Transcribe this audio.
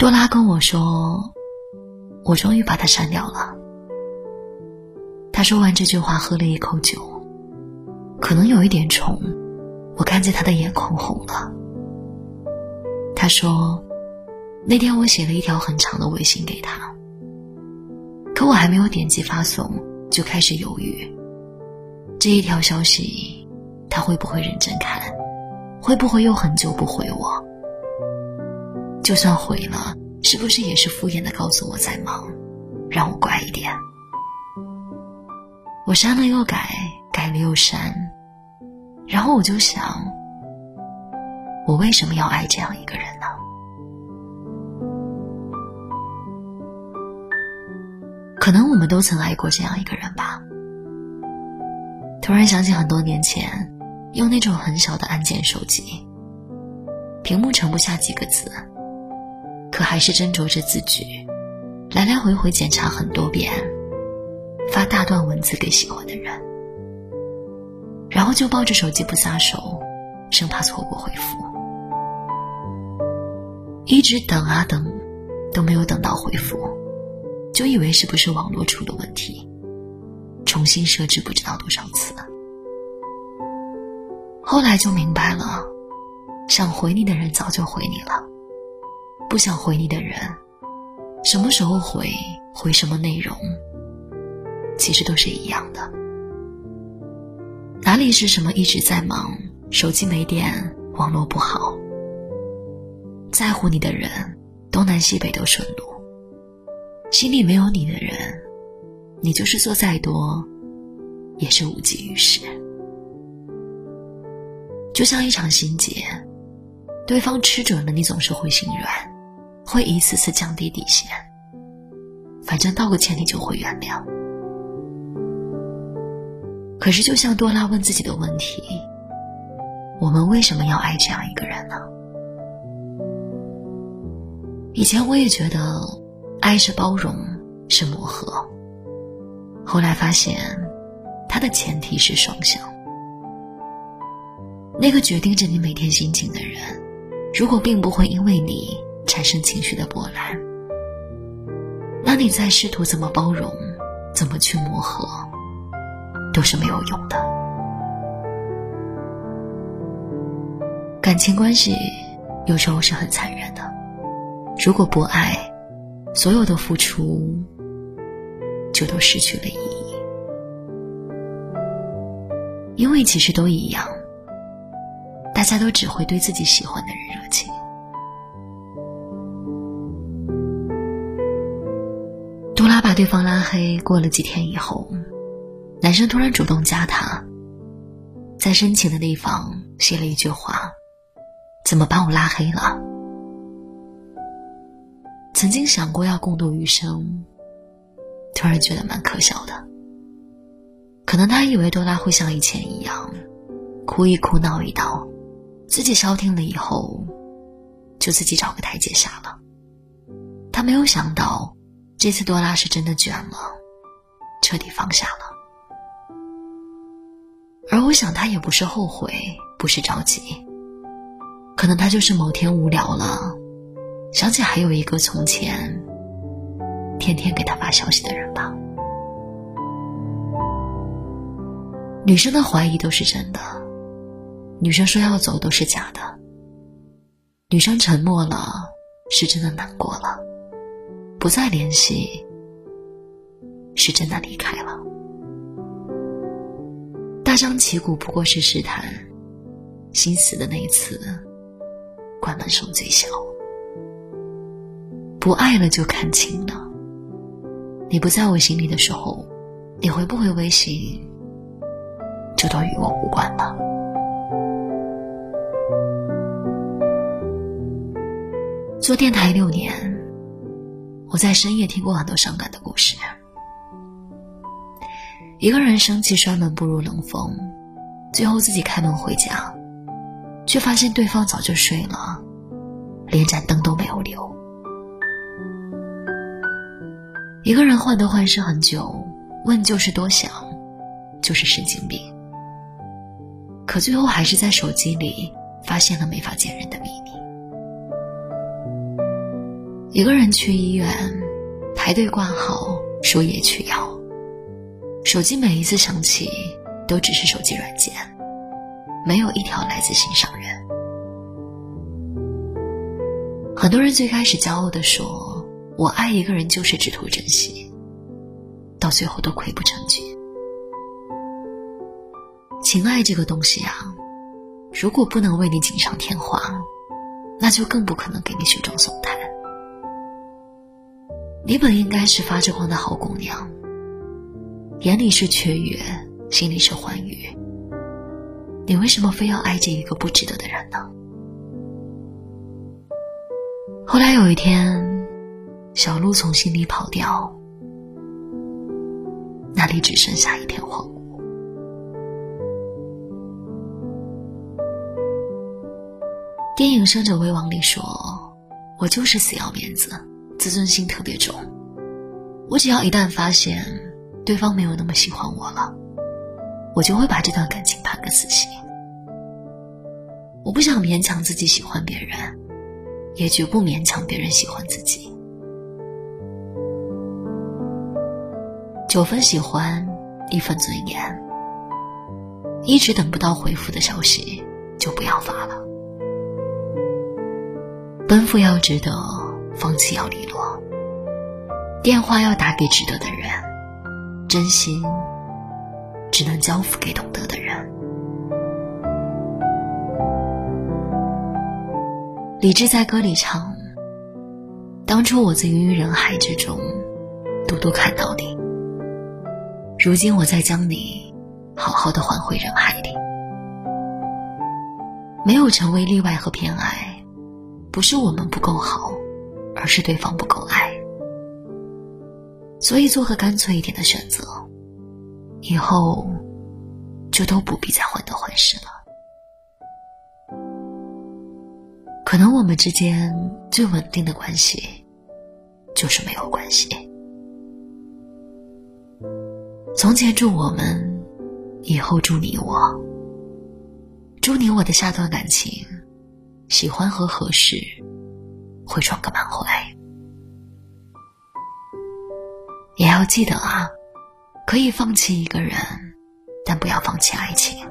多拉跟我说：“我终于把他删掉了。”他说完这句话，喝了一口酒，可能有一点冲，我看见他的眼眶红了。他说：“那天我写了一条很长的微信给他，可我还没有点击发送，就开始犹豫，这一条消息他会不会认真看，会不会又很久不回我？就算回了，是不是也是敷衍的告诉我在忙，让我乖一点？”我删了又改，改了又删，然后我就想，我为什么要爱这样一个人呢？可能我们都曾爱过这样一个人吧。突然想起很多年前，用那种很小的按键手机，屏幕盛不下几个字，可还是斟酌着字句，来来回回检查很多遍。发大段文字给喜欢的人，然后就抱着手机不撒手，生怕错过回复。一直等啊等，都没有等到回复，就以为是不是网络出了问题，重新设置不知道多少次。后来就明白了，想回你的人早就回你了，不想回你的人，什么时候回，回什么内容。其实都是一样的，哪里是什么一直在忙，手机没电，网络不好，在乎你的人，东南西北都顺路，心里没有你的人，你就是做再多，也是无济于事。就像一场心结，对方吃准了，你总是会心软，会一次次降低底线，反正道个歉你就会原谅。可是，就像多拉问自己的问题：我们为什么要爱这样一个人呢？以前我也觉得，爱是包容，是磨合。后来发现，它的前提是双向。那个决定着你每天心情的人，如果并不会因为你产生情绪的波澜，那你再试图怎么包容，怎么去磨合？都是没有用的。感情关系有时候是很残忍的。如果不爱，所有的付出就都失去了意义。因为其实都一样，大家都只会对自己喜欢的人热情。对方拉黑，过了几天以后。男生突然主动加她，在深情的地方写了一句话：“怎么把我拉黑了？”曾经想过要共度余生，突然觉得蛮可笑的。可能他以为多拉会像以前一样，哭一哭闹一闹，自己消停了以后，就自己找个台阶下了。他没有想到，这次多拉是真的卷了，彻底放下了。而我想，他也不是后悔，不是着急，可能他就是某天无聊了，想起还有一个从前天天给他发消息的人吧。女生的怀疑都是真的，女生说要走都是假的，女生沉默了是真的难过了，不再联系是真的离开了。大张旗鼓不过是试探，心死的那一次，关门声最小。不爱了就看清了。你不在我心里的时候，你回不回微信，就都与我无关了。做电台六年，我在深夜听过很多伤感的故事。一个人生气摔门不入冷风，最后自己开门回家，却发现对方早就睡了，连盏灯都没有留。一个人患得患失很久，问就是多想，就是神经病。可最后还是在手机里发现了没法见人的秘密一个人去医院排队挂号输液取药，手机每一次响起都只是手机软件，没有一条来自心上人。很多人最开始骄傲的说：“我爱一个人就是只图珍惜”，到最后都溃不成军。情爱这个东西啊，如果不能为你锦上添花，那就更不可能给你雪中送炭。你本应该是发着光的好姑娘，眼里是雀跃，心里是欢愉。你为什么非要爱着一个不值得的人呢？后来有一天，小鹿从心里跑掉，那里只剩下一片荒芜。电影《胜者为王》里说：“我就是死要面子，自尊心特别重。我只要一旦发现对方没有那么喜欢我了，我就会把这段感情判个死刑。我不想勉强自己喜欢别人，也绝不勉强别人喜欢自己。九分喜欢，一分尊严。一直等不到回复的消息，就不要发了。”奔赴要值得，放弃要利落。电话要打给值得的人，真心只能交付给懂得的人。李志在歌里唱：“当初我自于人海之中，独独看到你。如今我再将你好好的还回人海里，没有成为例外和偏爱。”不是我们不够好，而是对方不够爱。所以做个干脆一点的选择，以后就都不必再患得患失了。可能我们之间最稳定的关系，就是没有关系。从前祝我们，以后祝你我，祝你我的下段感情。喜欢和合适，会撞个满怀。也要记得啊，可以放弃一个人，但不要放弃爱情。